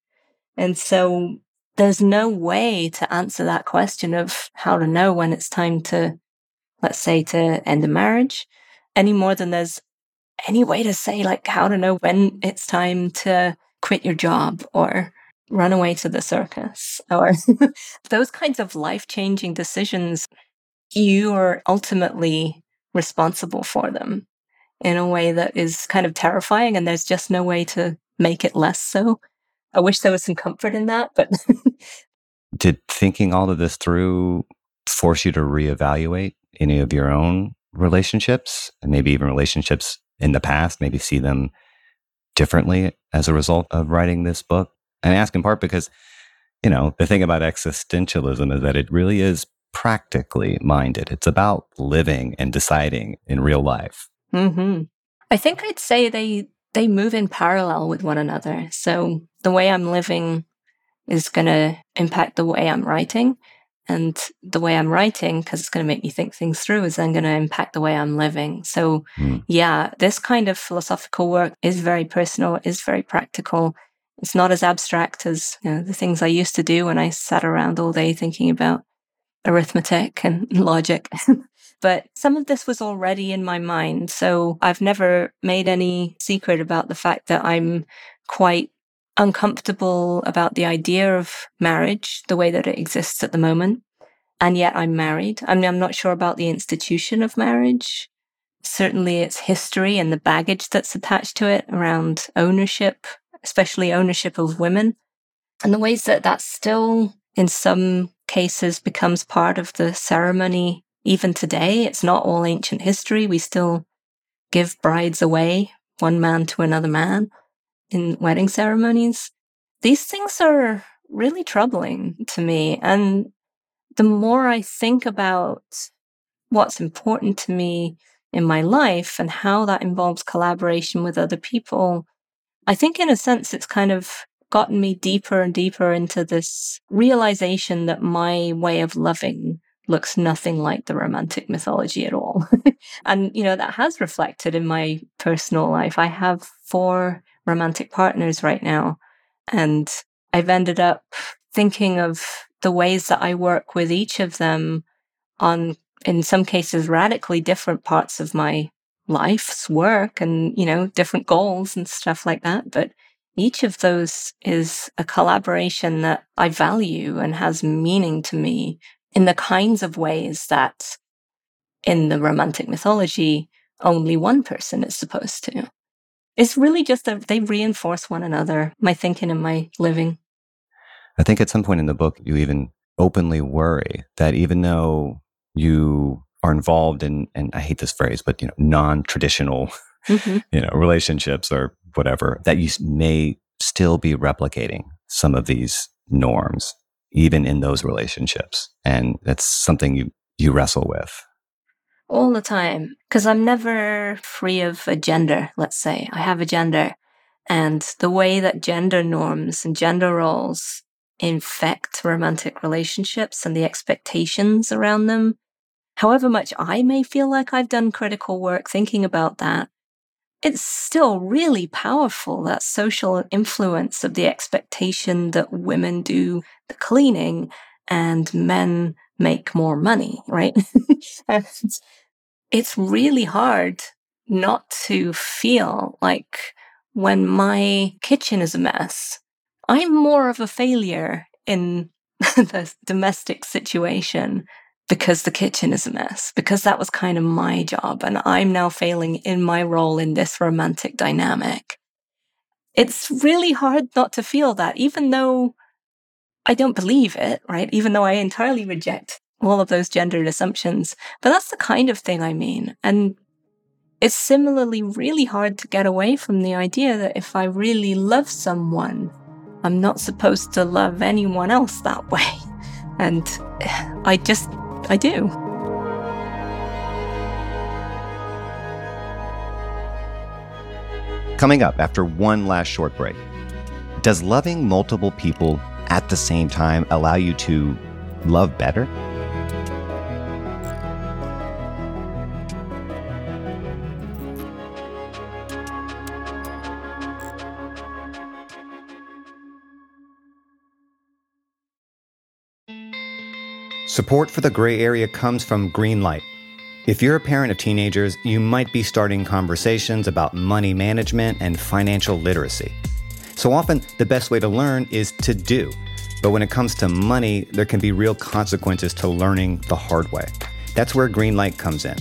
Speaker 5: And so there's no way to answer that question of how to know when it's time to, let's say, to end a marriage any more than there's any way to say like how to know when it's time to quit your job or run away to the circus or those kinds of life changing decisions. You are ultimately responsible for them in a way that is kind of terrifying. And there's just no way to make it less so. I wish there was some comfort in that, but.
Speaker 2: Did thinking all of this through force you to reevaluate any of your own relationships and maybe even relationships in the past, maybe see them differently as a result of writing this book? And I ask in part because, you know, the thing about existentialism is that it really is practically minded. It's about living and deciding in real life.
Speaker 5: Mm-hmm. I think I'd say they they move in parallel with one another. So the way I'm living is going to impact the way I'm writing. And the way I'm writing, because it's going to make me think things through, is then going to impact the way I'm living. So, mm. yeah, this kind of philosophical work is very personal, is very practical. It's not as abstract as you know, the things I used to do when I sat around all day thinking about arithmetic and logic. but some of this was already in my mind. So I've never made any secret about the fact that I'm quite uncomfortable about the idea of marriage, the way that it exists at the moment. And yet I'm married. I mean, I'm not sure about the institution of marriage. Certainly its history and the baggage that's attached to it around ownership, especially ownership of women, and the ways that that still, in some cases, becomes part of the ceremony even today. It's not all ancient history. We still give brides away, one man to another man in wedding ceremonies. These things are really troubling to me. And the more I think about what's important to me in my life and how that involves collaboration with other people, I think in a sense it's kind of gotten me deeper and deeper into this realization that my way of loving looks nothing like the romantic mythology at all. and, you know, that has reflected in my personal life. I have four romantic partners right now. And I've ended up thinking of the ways that I work with each of them on, in some cases, radically different parts of my life's work and, you know, different goals and stuff like that. But each of those is a collaboration that I value and has meaning to me in the kinds of ways that in the romantic mythology, only one person is supposed to. It's really just that they reinforce one another, my thinking and my living.
Speaker 2: I think at some point in the book, you even openly worry that even though you are involved in, and I hate this phrase, but you know, non-traditional, mm-hmm. you know, relationships or whatever, that you may still be replicating some of these norms, even in those relationships. And that's something you, you wrestle with.
Speaker 5: All the time. Cause I'm never free of a gender, let's say. I have a gender. And the way that gender norms and gender roles infect romantic relationships and the expectations around them. However much I may feel like I've done critical work thinking about that, it's still really powerful that social influence of the expectation that women do the cleaning and men make more money, right? it's really hard not to feel like when my kitchen is a mess, I'm more of a failure in the domestic situation because the kitchen is a mess, because that was kind of my job. And I'm now failing in my role in this romantic dynamic. It's really hard not to feel that, even though I don't believe it, right? Even though I entirely reject all of those gendered assumptions. But that's the kind of thing I mean. And it's similarly really hard to get away from the idea that if I really love someone, I'm not supposed to love anyone else that way. And I just, I do.
Speaker 2: Coming up after one last short break. Does loving multiple people at the same time allow you to love better? Support for the gray area comes from Greenlight. If you're a parent of teenagers, you might be starting conversations about money management and financial literacy. So often, the best way to learn is to do. But when it comes to money, there can be real consequences to learning the hard way. That's where Greenlight comes in.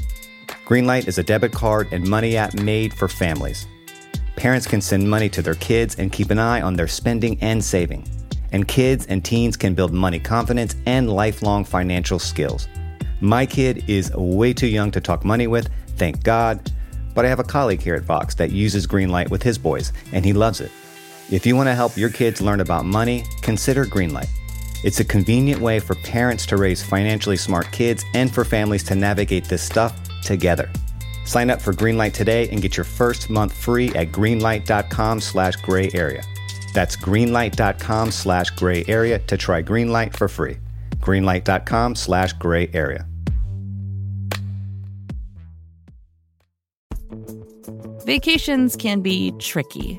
Speaker 2: Greenlight is a debit card and money app made for families. Parents can send money to their kids and keep an eye on their spending and saving and kids and teens can build money confidence and lifelong financial skills. My kid is way too young to talk money with, thank God, but I have a colleague here at Vox that uses Greenlight with his boys, and he loves it. If you want to help your kids learn about money, consider Greenlight. It's a convenient way for parents to raise financially smart kids and for families to navigate this stuff together. Sign up for Greenlight today and get your first month free at greenlight.com slash gray area. That's greenlight.com slash gray area to try Greenlight for free. Greenlight.com slash gray area.
Speaker 1: Vacations can be tricky.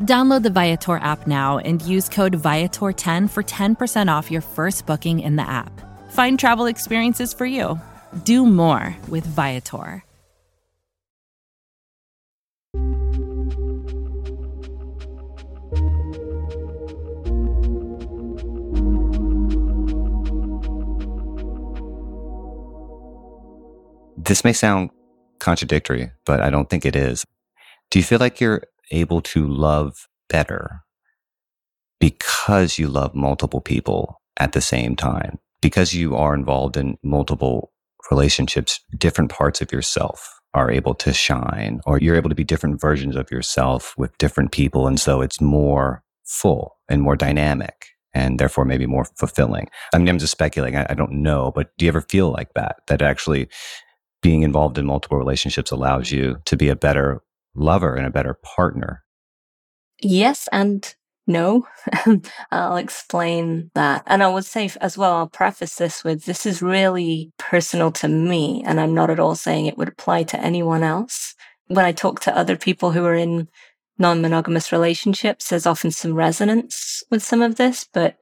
Speaker 1: Download the Viator app now and use code Viator10 for 10% off your first booking in the app. Find travel experiences for you. Do more with Viator.
Speaker 2: This may sound contradictory, but I don't think it is. Do you feel like you're able to love better because you love multiple people at the same time, because you are involved in multiple relationships, different parts of yourself are able to shine, or you're able to be different versions of yourself with different people. And so it's more full and more dynamic and therefore maybe more fulfilling. I mean, I'm just speculating. I, I don't know, but do you ever feel like that? That actually being involved in multiple relationships allows you to be a better lover and a better partner?
Speaker 5: Yes, and no. I'll explain that. And I would say as well, I'll preface this with this is really personal to me. And I'm not at all saying it would apply to anyone else. When I talk to other people who are in non monogamous relationships, there's often some resonance with some of this, but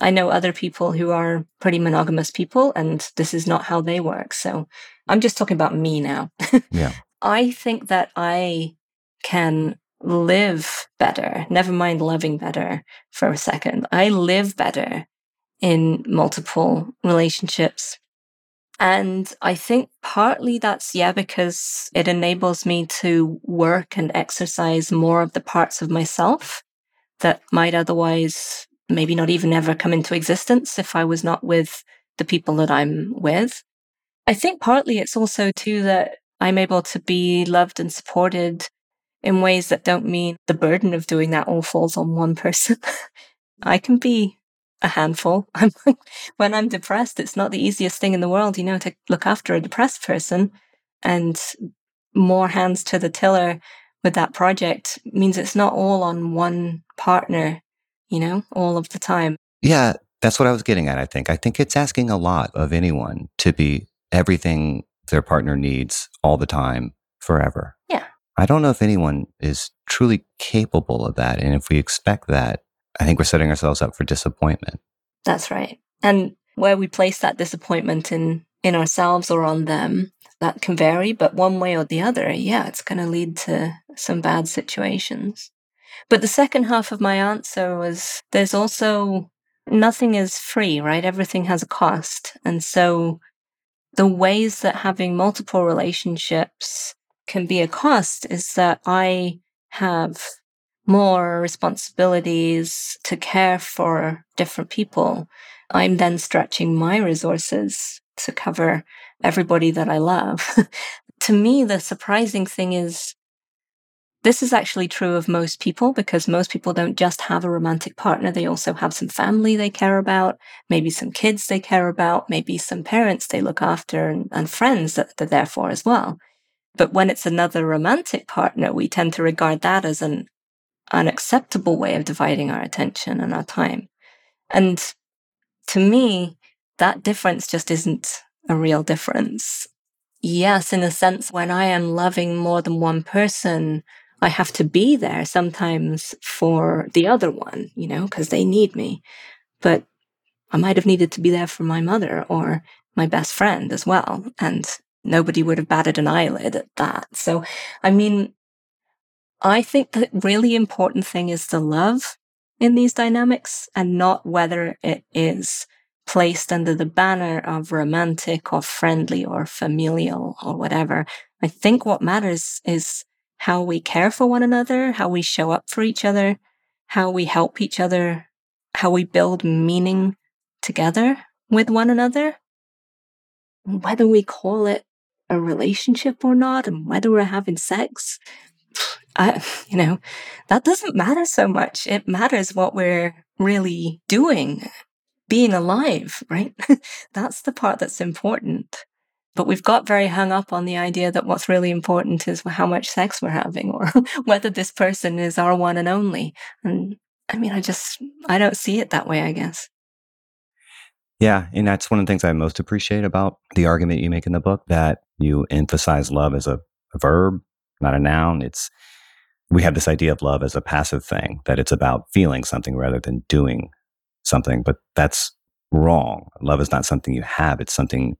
Speaker 5: I know other people who are pretty monogamous people, and this is not how they work. So I'm just talking about me now.
Speaker 2: Yeah.
Speaker 5: I think that I can live better, never mind loving better for a second. I live better in multiple relationships. And I think partly that's, yeah, because it enables me to work and exercise more of the parts of myself that might otherwise maybe not even ever come into existence if I was not with the people that I'm with. I think partly it's also too that I'm able to be loved and supported in ways that don't mean the burden of doing that all falls on one person. I can be a handful. When I'm depressed, it's not the easiest thing in the world, you know, to look after a depressed person and more hands to the tiller with that project means it's not all on one partner, you know, all of the time.
Speaker 2: Yeah, that's what I was getting at, I think. I think it's asking a lot of anyone to be everything their partner needs all the time, forever.
Speaker 5: Yeah.
Speaker 2: I don't know if anyone is truly capable of that. And if we expect that, I think we're setting ourselves up for disappointment.
Speaker 5: That's right. And where we place that disappointment in in ourselves or on them, that can vary, but one way or the other, yeah, it's going to lead to some bad situations. But the second half of my answer was there's also nothing is free, right? Everything has a cost. And so the ways that having multiple relationships can be a cost is that I have more responsibilities to care for different people. I'm then stretching my resources to cover everybody that I love. to me, the surprising thing is this is actually true of most people because most people don't just have a romantic partner. They also have some family they care about, maybe some kids they care about, maybe some parents they look after and, and friends that they're there for as well. But when it's another romantic partner, we tend to regard that as an unacceptable way of dividing our attention and our time. And to me, that difference just isn't a real difference. Yes, in a sense, when I am loving more than one person, I have to be there sometimes for the other one, you know, because they need me. But I might have needed to be there for my mother or my best friend as well. And nobody would have batted an eyelid at that. So, I mean, I think the really important thing is the love in these dynamics and not whether it is placed under the banner of romantic or friendly or familial or whatever. I think what matters is how we care for one another, how we show up for each other, how we help each other, how we build meaning together with one another. Whether we call it a relationship or not, and whether we're having sex, I, you know, that doesn't matter so much. It matters what we're really doing, being alive, right? that's the part that's important. But we've got very hung up on the idea that what's really important is how much sex we're having or whether this person is our one and only. And I mean, I just, I don't see it that way, I guess.
Speaker 2: Yeah. And that's one of the things I most appreciate about the argument you make in the book that you emphasize love as a, verb, not a noun. It's, we have this idea of love as a passive thing, that it's about feeling something rather than doing something. But that's wrong. Love is not something you have, it's something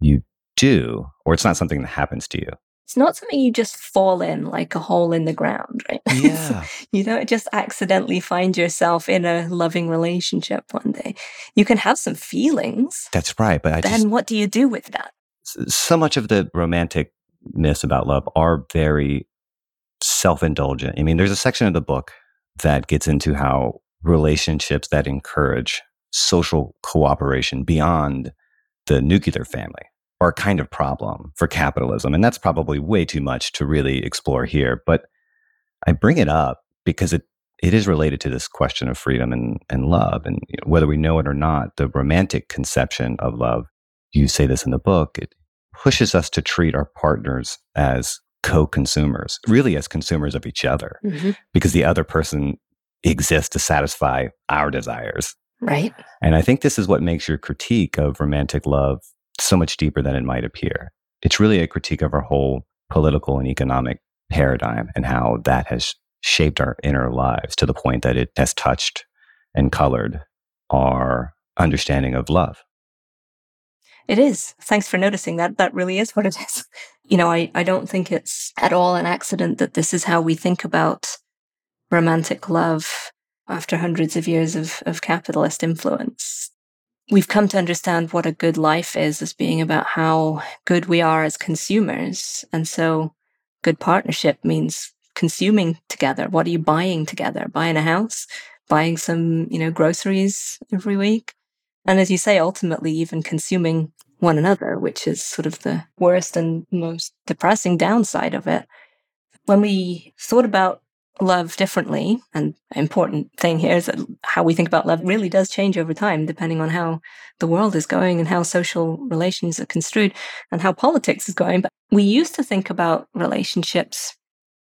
Speaker 2: you do, or it's not something that happens to you.
Speaker 5: It's not something you just fall in like a hole in the ground, right?
Speaker 2: Yeah.
Speaker 5: you don't just accidentally find yourself in a loving relationship one day. You can have some feelings.
Speaker 2: That's right. But I
Speaker 5: then
Speaker 2: just,
Speaker 5: what do you do with that?
Speaker 2: So much of the romanticness about love are very self indulgent. I mean, there's a section of the book that gets into how relationships that encourage social cooperation beyond the nuclear family are a kind of problem for capitalism. And that's probably way too much to really explore here. But I bring it up because it, it is related to this question of freedom and, and love. And you know, whether we know it or not, the romantic conception of love, you say this in the book, it pushes us to treat our partners as co consumers, really as consumers of each other, mm-hmm. because the other person exists to satisfy our desires.
Speaker 5: Right.
Speaker 2: And I think this is what makes your critique of romantic love so much deeper than it might appear. It's really a critique of our whole political and economic paradigm and how that has shaped our inner lives to the point that it has touched and colored our understanding of love.
Speaker 5: It is. Thanks for noticing that. That really is what it is. You know, I, I don't think it's at all an accident that this is how we think about romantic love after hundreds of years of, of capitalist influence. We've come to understand what a good life is as being about how good we are as consumers. And so good partnership means consuming together. What are you buying together? Buying a house, buying some, you know, groceries every week. And as you say, ultimately, even consuming one another, which is sort of the worst and most depressing downside of it. When we thought about love differently. And important thing here is that how we think about love really does change over time, depending on how the world is going and how social relations are construed and how politics is going. But we used to think about relationships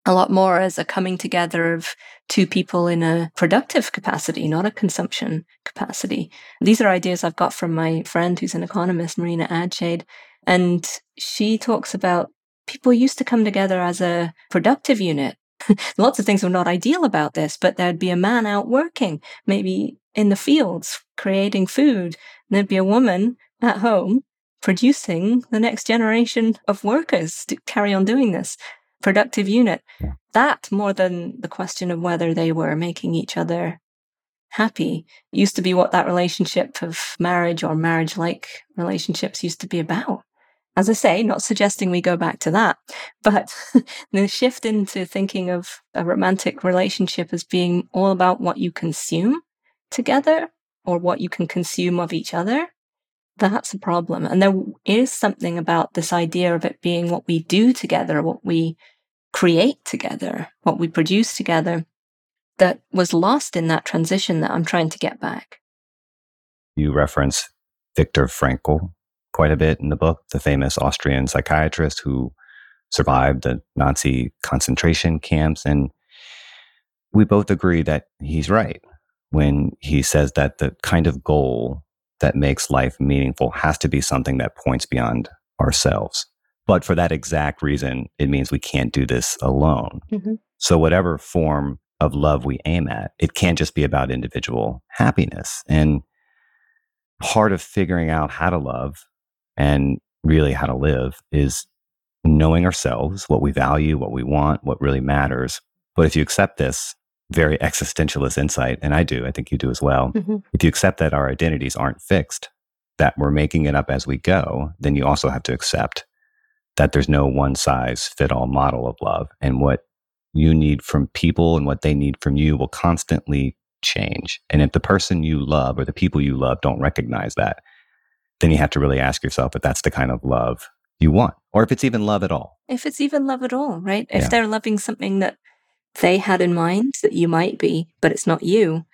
Speaker 5: a lot more as a coming together of two people in a productive capacity, not a consumption capacity. These are ideas I've got from my friend who's an economist, Marina Adshade. And she talks about people used to come together as a productive unit Lots of things were not ideal about this, but there'd be a man out working, maybe in the fields, creating food. And there'd be a woman at home producing the next generation of workers to carry on doing this productive unit. Yeah. That, more than the question of whether they were making each other happy, used to be what that relationship of marriage or marriage like relationships used to be about. As I say, not suggesting we go back to that, but the shift into thinking of a romantic relationship as being all about what you consume together or what you can consume of each other, that's a problem. And there is something about this idea of it being what we do together, what we create together, what we produce together, that was lost in that transition that I'm trying to get back.
Speaker 2: You reference Viktor Frankl quite a bit in the book, the famous Austrian psychiatrist who survived the Nazi concentration camps. And we both agree that he's right when he says that the kind of goal that makes life meaningful has to be something that points beyond ourselves. But for that exact reason, it means we can't do this alone. Mm-hmm. So, whatever form of love we aim at, it can't just be about individual happiness. And part of figuring out how to love and really how to live is knowing ourselves, what we value, what we want, what really matters. But if you accept this very existentialist insight, and I do, I think you do as well, mm-hmm. if you accept that our identities aren't fixed, that we're making it up as we go, then you also have to accept that there's no one size fit all model of love. And what you need from people and what they need from you will constantly change. And if the person you love or the people you love don't recognize that, then you have to really ask yourself if that's the kind of love you want, or if it's even love at all.
Speaker 5: If it's even love at all, right? If yeah. they're loving something that they had in mind that you might be, but it's not you,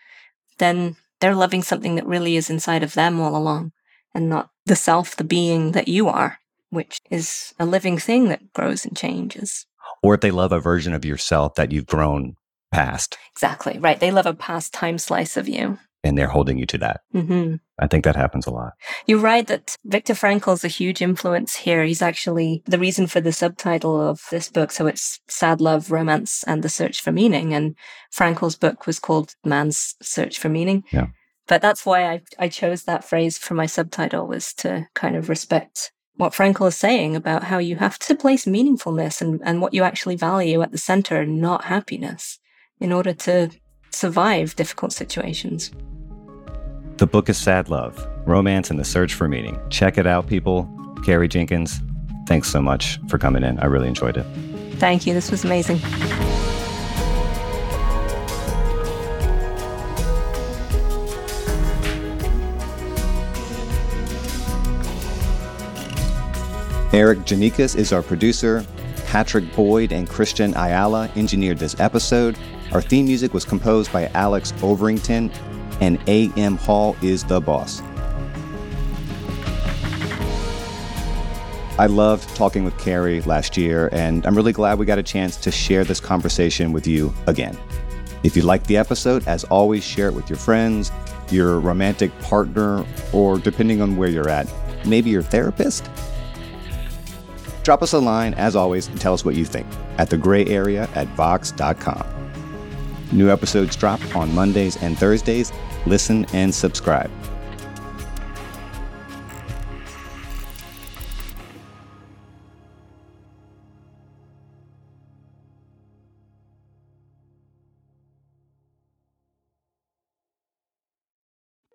Speaker 5: then they're loving something that really is inside of them all along and not the self, the being that you are, which is a living thing that grows and changes.
Speaker 2: Or if they love a version of yourself that you've grown past.
Speaker 5: Exactly, right. They love a past time slice of you
Speaker 2: and they're holding you to that. Mm-hmm. I think that happens a lot.
Speaker 5: You're right that Viktor Frankl is a huge influence here. He's actually the reason for the subtitle of this book. So it's Sad Love, Romance, and the Search for Meaning. And Frankl's book was called Man's Search for Meaning.
Speaker 2: Yeah.
Speaker 5: But that's why I, I chose that phrase for my subtitle was to kind of respect what Frankl is saying about how you have to place meaningfulness and, and what you actually value at the center, not happiness, in order to survive difficult situations.
Speaker 2: The book is Sad Love Romance and the Search for Meaning. Check it out, people. Carrie Jenkins, thanks so much for coming in. I really enjoyed it.
Speaker 5: Thank you. This was amazing.
Speaker 2: Erikk Geannikis is our producer. Patrick Boyd and Christian Ayala engineered this episode. Our theme music was composed by Alex Overington, and A.M. Hall is the boss. I loved talking with Carrie last year, and I'm really glad we got a chance to share this conversation with you again. If you liked the episode, as always, share it with your friends, your romantic partner, or depending on where you're at, maybe your therapist. Drop us a line, as always, and tell us what you think at the gray area at vox.com. New episodes drop on Mondays and Thursdays. Listen and subscribe.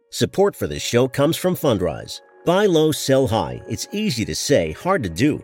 Speaker 6: Support for this show comes from Fundrise. Buy low, sell high. It's easy to say, hard to do.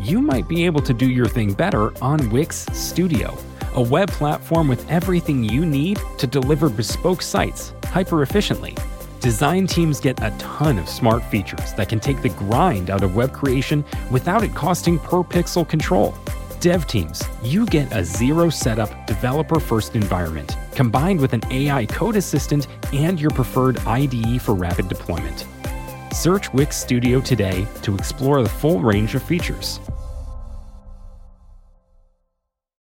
Speaker 7: you might be able to do your thing better on Wix Studio, a web platform with everything you need to deliver bespoke sites hyper efficiently. Design teams get a ton of smart features that can take the grind out of web creation without it costing per pixel control. Dev teams, you get a zero setup, developer first environment combined with an AI code assistant and your preferred IDE for rapid deployment. Search Wix Studio today to explore the full range of features.